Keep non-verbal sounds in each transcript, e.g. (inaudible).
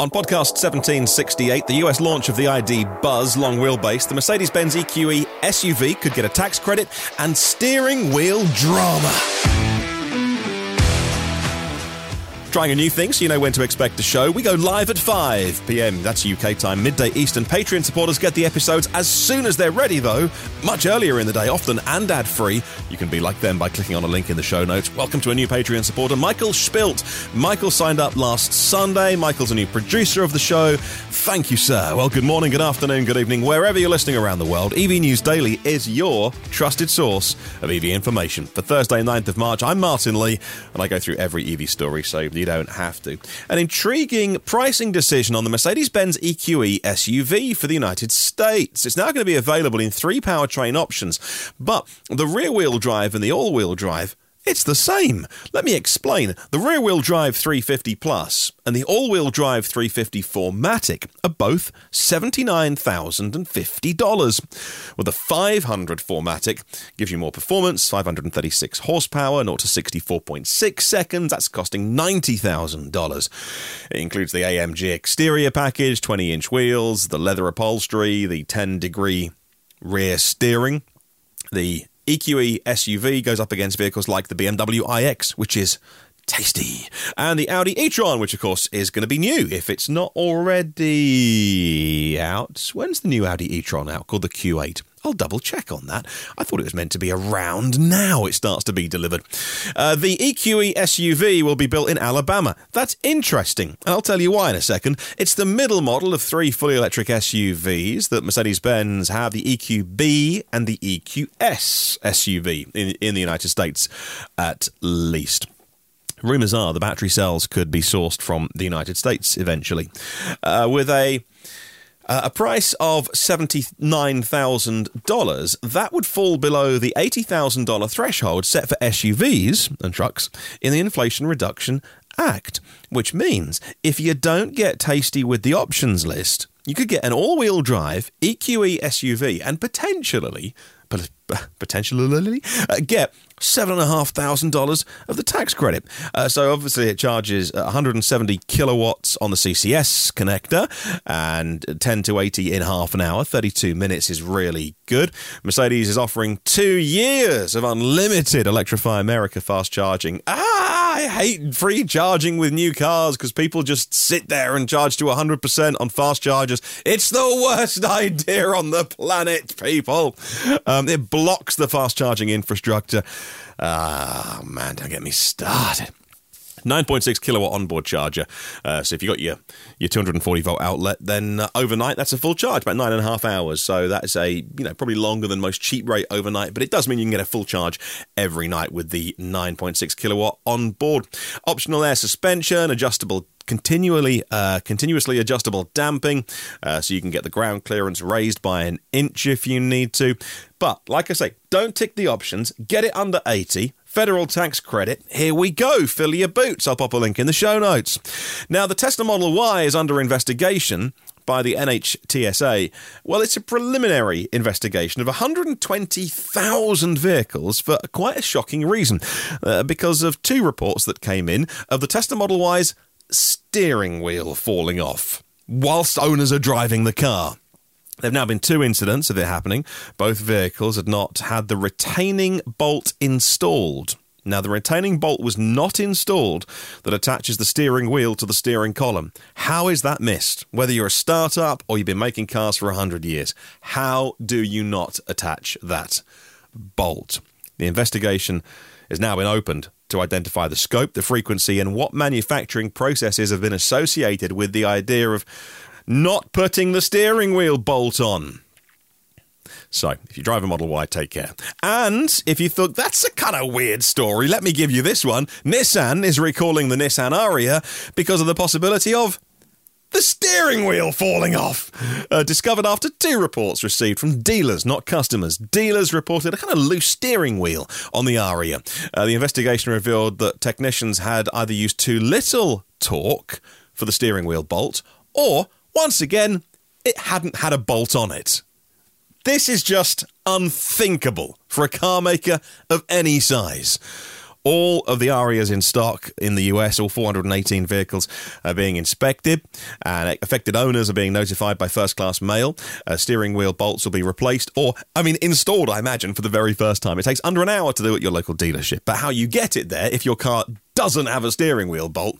On podcast 1768, the US launch of the ID Buzz long wheelbase, the Mercedes Benz EQE SUV could get a tax credit and steering wheel drama. Trying a new thing so you know when to expect the show. We go live at 5 pm. That's UK time, midday Eastern. Patreon supporters get the episodes as soon as they're ready, though, much earlier in the day, often and ad free. You can be like them by clicking on a link in the show notes. Welcome to a new Patreon supporter, Michael Spilt. Michael signed up last Sunday. Michael's a new producer of the show. Thank you, sir. Well, good morning, good afternoon, good evening, wherever you're listening around the world. EV News Daily is your trusted source of EV information. For Thursday, 9th of March, I'm Martyn Lee, and I go through every EV story so you don't have to. An intriguing pricing decision on the Mercedes Benz EQE SUV for the United States. It's now going to be available in three powertrain options, but the rear wheel drive and the all wheel drive it's the same. Let me explain. The rear wheel drive 350 Plus and the all wheel drive 350 4MATIC are both $79,050. Well, the 500 4MATIC gives you more performance, 536 horsepower, 0 to 64.6 seconds. That's costing $90,000. It includes the AMG exterior package, 20 inch wheels, the leather upholstery, the 10 degree rear steering, the EQE SUV goes up against vehicles like the BMW iX, which is tasty, and the Audi e-tron, which of course is going to be new if it's not already out. When's the new Audi e-tron out? Called the Q8. I'll double check on that. I thought it was meant to be around now it starts to be delivered. Uh, the EQE SUV will be built in Alabama. That's interesting, and I'll tell you why in a second. It's the middle model of three fully electric SUVs that Mercedes Benz have the EQB and the EQS SUV in, in the United States, at least. Rumours are the battery cells could be sourced from the United States eventually. Uh, with a uh, a price of $79,000, that would fall below the $80,000 threshold set for SUVs and trucks in the Inflation Reduction Act, which means if you don't get tasty with the options list, you could get an all wheel drive EQE SUV and potentially (laughs) potentially uh, get $7,500 of the tax credit. Uh, so obviously it charges 170 kilowatts on the CCS connector and 10 to 80 in half an hour. 32 minutes is really good. Mercedes is offering two years of unlimited Electrify America fast charging. Ah, I hate free charging with new cars because people just sit there and charge to 100% on fast chargers. It's the worst (laughs) idea on the planet, people. Um, it blocks the fast charging infrastructure. Ah, oh, man, don't get me started. 9.6 kilowatt onboard charger. Uh, so if you got your your 240 volt outlet, then uh, overnight that's a full charge, about nine and a half hours. So that's a you know probably longer than most cheap rate overnight, but it does mean you can get a full charge every night with the 9.6 kilowatt onboard. Optional air suspension, adjustable continually uh, continuously adjustable damping, uh, so you can get the ground clearance raised by an inch if you need to. But like I say, don't tick the options. Get it under 80. Federal tax credit. Here we go. Fill your boots. I'll pop a link in the show notes. Now, the Tesla Model Y is under investigation by the NHTSA? Well, it's a preliminary investigation of 120,000 vehicles for quite a shocking reason, uh, because of two reports that came in of the Tesla Model Y's steering wheel falling off whilst owners are driving the car. There have now been two incidents of it happening. Both vehicles had not had the retaining bolt installed. Now, the retaining bolt was not installed that attaches the steering wheel to the steering column. How is that missed? Whether you're a startup or you've been making cars for 100 years, how do you not attach that bolt? The investigation has now been opened to identify the scope, the frequency, and what manufacturing processes have been associated with the idea of not putting the steering wheel bolt on. So, if you drive a Model Y, take care. And if you thought that's a kind of weird story, let me give you this one. Nissan is recalling the Nissan Ariya because of the possibility of the steering wheel falling off. Uh, discovered after two reports received from dealers, not customers. Dealers reported a kind of loose steering wheel on the Ariya. Uh, the investigation revealed that technicians had either used too little torque for the steering wheel bolt, or, once again, it hadn't had a bolt on it. This is just unthinkable for a car maker of any size. All of the Ariyas in stock in the US, all 418 vehicles are being inspected, and affected owners are being notified by first class mail. Uh, steering wheel bolts will be replaced, or, I mean, installed, I imagine, for the very first time. It takes under an hour to do at your local dealership, but how you get it there, if your car doesn't have a steering wheel bolt,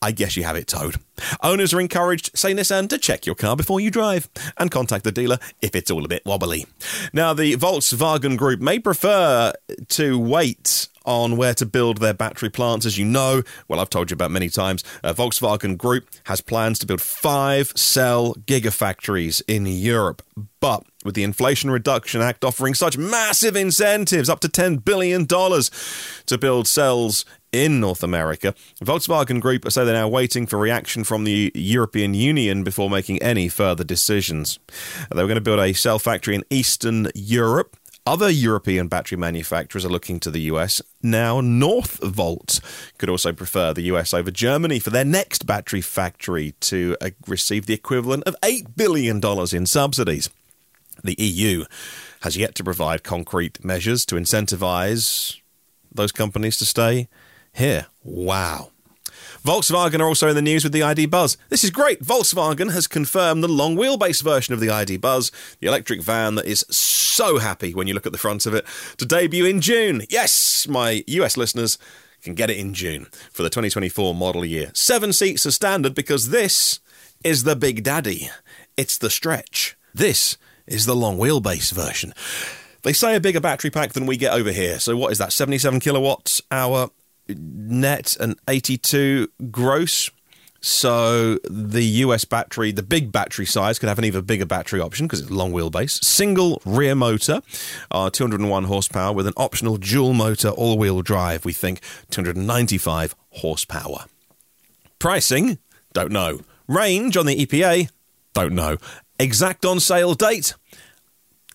I guess you have it towed. Owners are encouraged, say Nissan, to check your car before you drive and contact the dealer if it's all a bit wobbly. Now, the Volkswagen Group may prefer to wait on where to build their battery plants. As you know, well, I've told you about many times, uh, Volkswagen Group has plans to build five cell gigafactories in Europe. But with the Inflation Reduction Act offering such massive incentives, up to $10 billion to build cells in North America. Volkswagen Group say they're now waiting for reaction from the European Union before making any further decisions. They were going to build a cell factory in Eastern Europe. Other European battery manufacturers are looking to the US. Now, Northvolt could also prefer the US over Germany for their next battery factory to uh, receive the equivalent of $8 billion in subsidies. The EU has yet to provide concrete measures to incentivize those companies to stay here. Wow. Volkswagen are also in the news with the ID Buzz. This is great. Volkswagen has confirmed the long wheelbase version of the ID Buzz, the electric van that is so happy when you look at the front of it, to debut in June. Yes, my US listeners can get it in June for the 2024 model year. Seven seats are standard because this is the Big Daddy. It's the stretch. This is the long wheelbase version. They say a bigger battery pack than we get over here. So what is that? 77 kilowatts hour net and 82 gross. So the US battery, the big battery size, could have an even bigger battery option because it's long wheelbase. Single rear motor, uh, 201 horsepower with an optional dual motor all wheel drive. We think 295 horsepower. Pricing, don't know. Range on the EPA, don't know. Exact on sale date,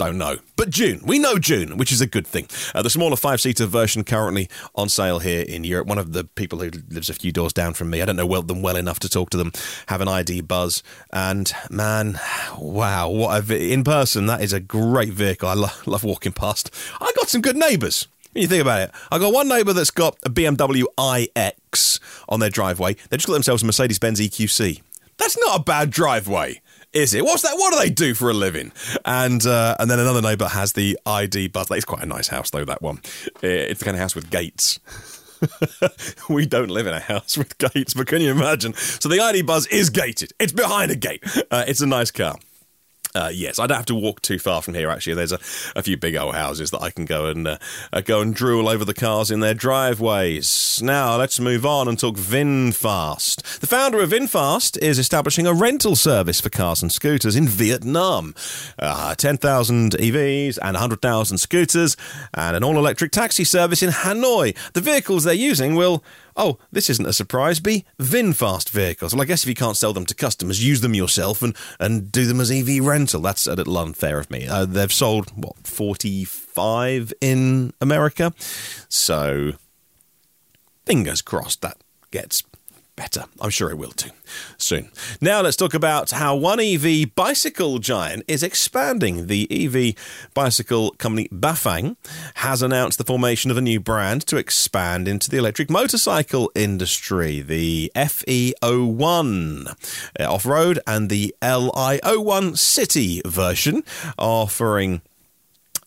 don't know. But June. We know June, which is a good thing. Uh, the smaller five seater version currently on sale here in Europe. One of the people who lives a few doors down from me, I don't know well, them well enough to talk to them, have an ID buzz. And man, wow, what a, in person, that is a great vehicle. I lo- love walking past. I got some good neighbours. When you think about it, I got one neighbour that's got a BMW iX on their driveway. They just got themselves a Mercedes Benz EQC. That's not a bad driveway is it? What's that? What do they do for a living? And uh, and then another neighbour has the ID buzz. It's quite a nice house though. That one. It's the kind of house with gates. (laughs) we don't live in a house with gates, but can you imagine? So the ID Buzz is gated. It's behind a gate. Uh, it's a nice car. Uh, yes, I don't have to walk too far from here. Actually, there's a, a few big old houses that I can go and uh, go and drool over the cars in their driveways. Now let's move on and talk VinFast. The founder of VinFast is establishing a rental service for cars and scooters in Vietnam. Uh, 10,000 EVs and 100,000 scooters, and an all-electric taxi service in Hanoi. The vehicles they're using will oh, this isn't a surprise, be VinFast vehicles. Well, I guess if you can't sell them to customers, use them yourself and, and do them as EV rental. That's a little unfair of me. Uh, they've sold, what, 45 in America? So, fingers crossed that gets better. I'm sure it will too soon. Now let's talk about how one EV bicycle giant is expanding. The EV bicycle company Bafang has announced the formation of a new brand to expand into the electric motorcycle industry. The FE01 uh, off-road and the LI01 city version offering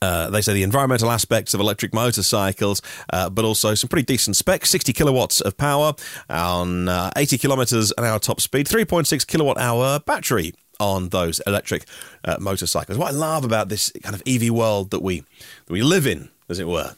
uh, they say the environmental aspects of electric motorcycles, uh, but also some pretty decent specs 60 kilowatts of power on uh, 80 kilometers an hour top speed, 3.6 kilowatt hour battery on those electric uh, motorcycles. What I love about this kind of EV world that we, that we live in, as it were,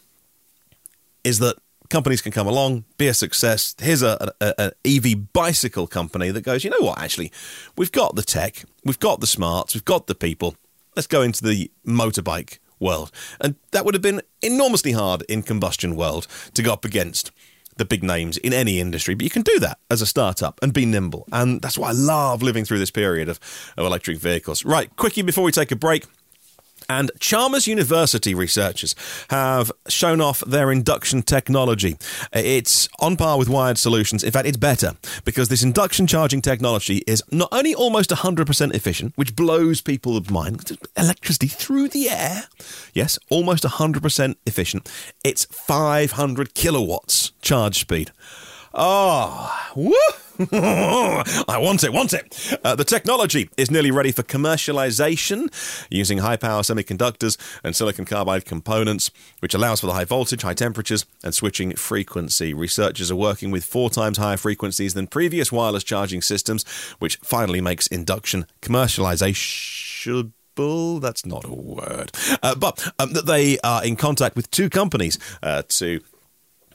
is that companies can come along, be a success. Here's a, a, a, EV bicycle company that goes, you know what, actually, we've got the tech, we've got the smarts, we've got the people. Let's go into the motorbike world. And that would have been enormously hard in combustion world to go up against the big names in any industry, but you can do that as a startup and be nimble. And that's why I love living through this period of, of electric vehicles. Right, quickie before we take a break. And Chalmers University researchers have shown off their induction technology. It's on par with wired solutions. In fact, it's better because this induction charging technology is not only almost 100% efficient, which blows people's mind, electricity through the air. Yes, almost 100% efficient. It's 500 kilowatts charge speed. Oh, woo! (laughs) I want it, want it. Uh, the technology is nearly ready for commercialization using high power semiconductors and silicon carbide components, which allows for the high voltage, high temperatures, and switching frequency. Researchers are working with four times higher frequencies than previous wireless charging systems, which finally makes induction commercialization that's not a word. Uh, but um, they are in contact with two companies uh, to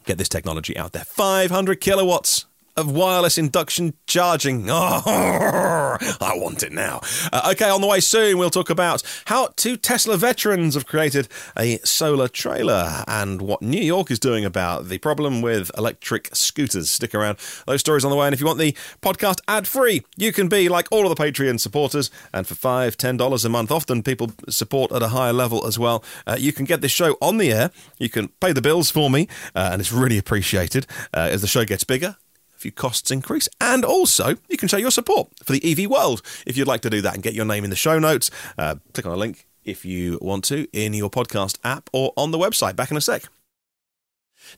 get this technology out there. 500 kilowatts of wireless induction charging. Oh, (laughs) I want it now. Uh, okay, on the way soon, we'll talk about how two Tesla veterans have created a solar trailer and what New York is doing about the problem with electric scooters. Stick around. Those stories on the way. And if you want the podcast ad free, you can be like all of the Patreon supporters. And for five, ten dollars a month, often people support at a higher level as well. Uh, you can get this show on the air. You can pay the bills for me, uh, and it's really appreciated uh, as the show gets bigger few costs increase. And also, you can show your support for the EV world if you'd like to do that and get your name in the show notes. Uh, click on a link if you want to in your podcast app or on the website. Back in a sec.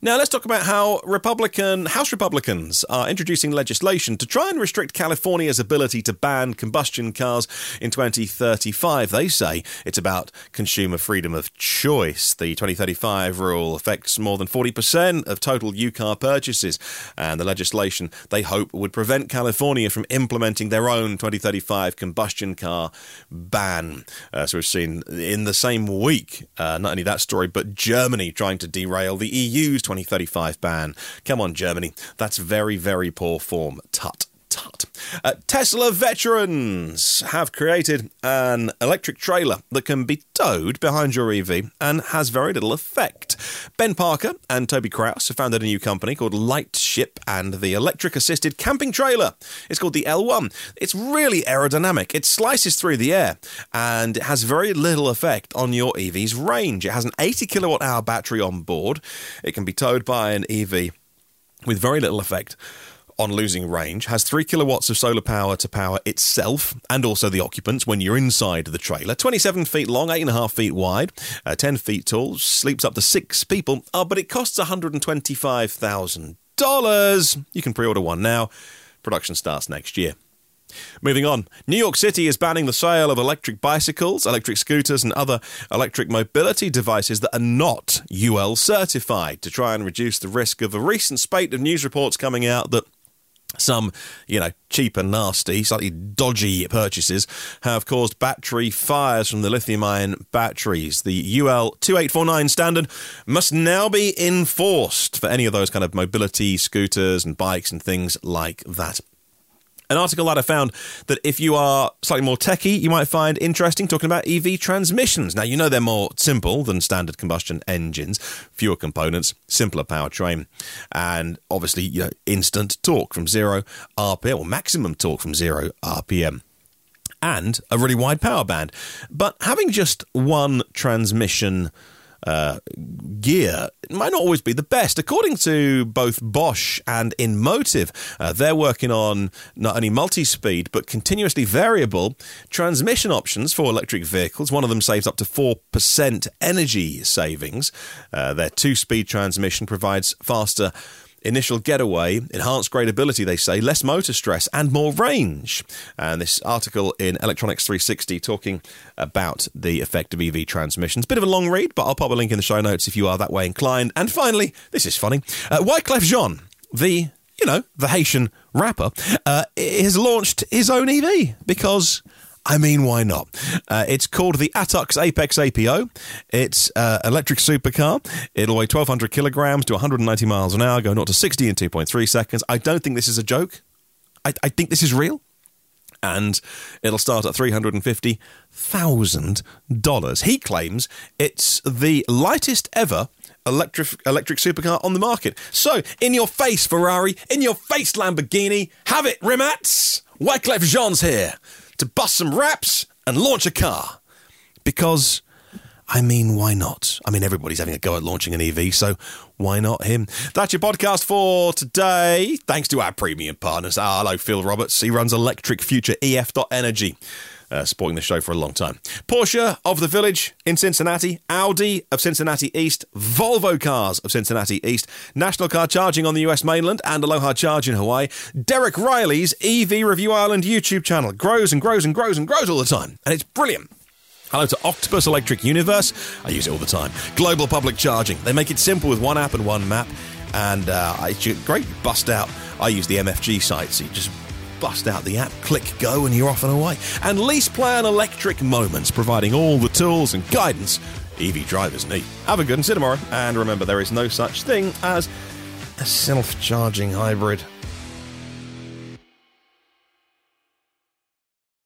Now, let's talk about how Republican House Republicans are introducing legislation to try and restrict California's ability to ban combustion cars in 2035. They say it's about consumer freedom of choice. The 2035 rule affects more than 40% of total new car purchases, and the legislation they hope would prevent California from implementing their own 2035 combustion car ban. Uh, so we've seen in the same week, uh, not only that story, but Germany trying to derail the EU's 2035 ban. Come on, Germany. That's very, very poor form. Tut. Uh, Tesla veterans have created an electric trailer that can be towed behind your EV and has very little effect. Ben Parker and Toby Kraus have founded a new company called Lightship and the electric assisted camping trailer. It's called the L1. It's really aerodynamic. It slices through the air and it has very little effect on your EV's range. It has an 80 kilowatt hour battery on board. It can be towed by an EV with very little effect on losing range, has 3 kilowatts of solar power to power itself and also the occupants when you're inside the trailer. 27 feet long, 8.5 feet wide, uh, 10 feet tall, sleeps up to six people, uh, but it costs $125,000. You can pre order one now. Production starts next year. Moving on, New York City is banning the sale of electric bicycles, electric scooters, and other electric mobility devices that are not UL certified to try and reduce the risk of a recent spate of news reports coming out that some, you know, cheap and nasty, slightly dodgy purchases have caused battery fires from the lithium ion batteries. The UL 2849 standard must now be enforced for any of those kind of mobility scooters and bikes and things like that an article that I found that if you are slightly more techie, you might find interesting talking about EV transmissions. Now, you know they're more simple than standard combustion engines, fewer components, simpler powertrain, and obviously, you know, instant torque from zero RPM or maximum torque from zero RPM and a really wide power band. But having just one transmission uh, gear might not always be the best. According to both Bosch and InMotive, uh, they're working on not only multi speed but continuously variable transmission options for electric vehicles. One of them saves up to 4% energy savings. Uh, their two speed transmission provides faster initial getaway, enhanced gradability, they say, less motor stress, and more range. And this article in Electronics 360 talking about the effect of EV transmissions. Bit of a long read, but I'll pop a link in the show notes if you are that way inclined. And finally, this is funny uh, Wyclef Jean, the you know, the Haitian rapper, uh, has launched his own EV because I mean, why not? Uh, it's called the Atux Apex APO. It's uh, electric supercar. It'll weigh 1,200 kilograms to 190 miles an hour, going not to 60 in 2.3 seconds. I don't think this is a joke. I, I think this is real. And it'll start at $350,000. He claims it's the lightest ever electric electric supercar on the market. So, in your face, Ferrari, in your face, Lamborghini, have it, Rimac! Wyclef Jean's here to bust some raps and launch a car. Because I mean, why not? I mean, everybody's having a go at launching an EV, so why not him? That's your podcast for today. Thanks to our premium partners. Hello, Phil Roberts. He runs Electric Future EF.energy uh, supporting the show for a long time. Porsche of the Village in Cincinnati, Audi of Cincinnati East, Volvo Cars of Cincinnati East, National Car Charging on the US mainland, and Aloha Charge in Hawaii. Derek Reilly's EV Review Ireland YouTube channel grows and grows and grows and grows all the time, and it's brilliant. Hello to Octopus Electroverse. I use it all the time. Global Public Charging. They make it simple with one app and one map. And uh, it's great. Bust out. I use the MFG site, so you just bust out the app, click go, and you're off and away. And Lease Plan Electric Moments, providing all the tools and guidance EV drivers need. Have a good one, see tomorrow. And remember, there is no such thing as a self charging hybrid.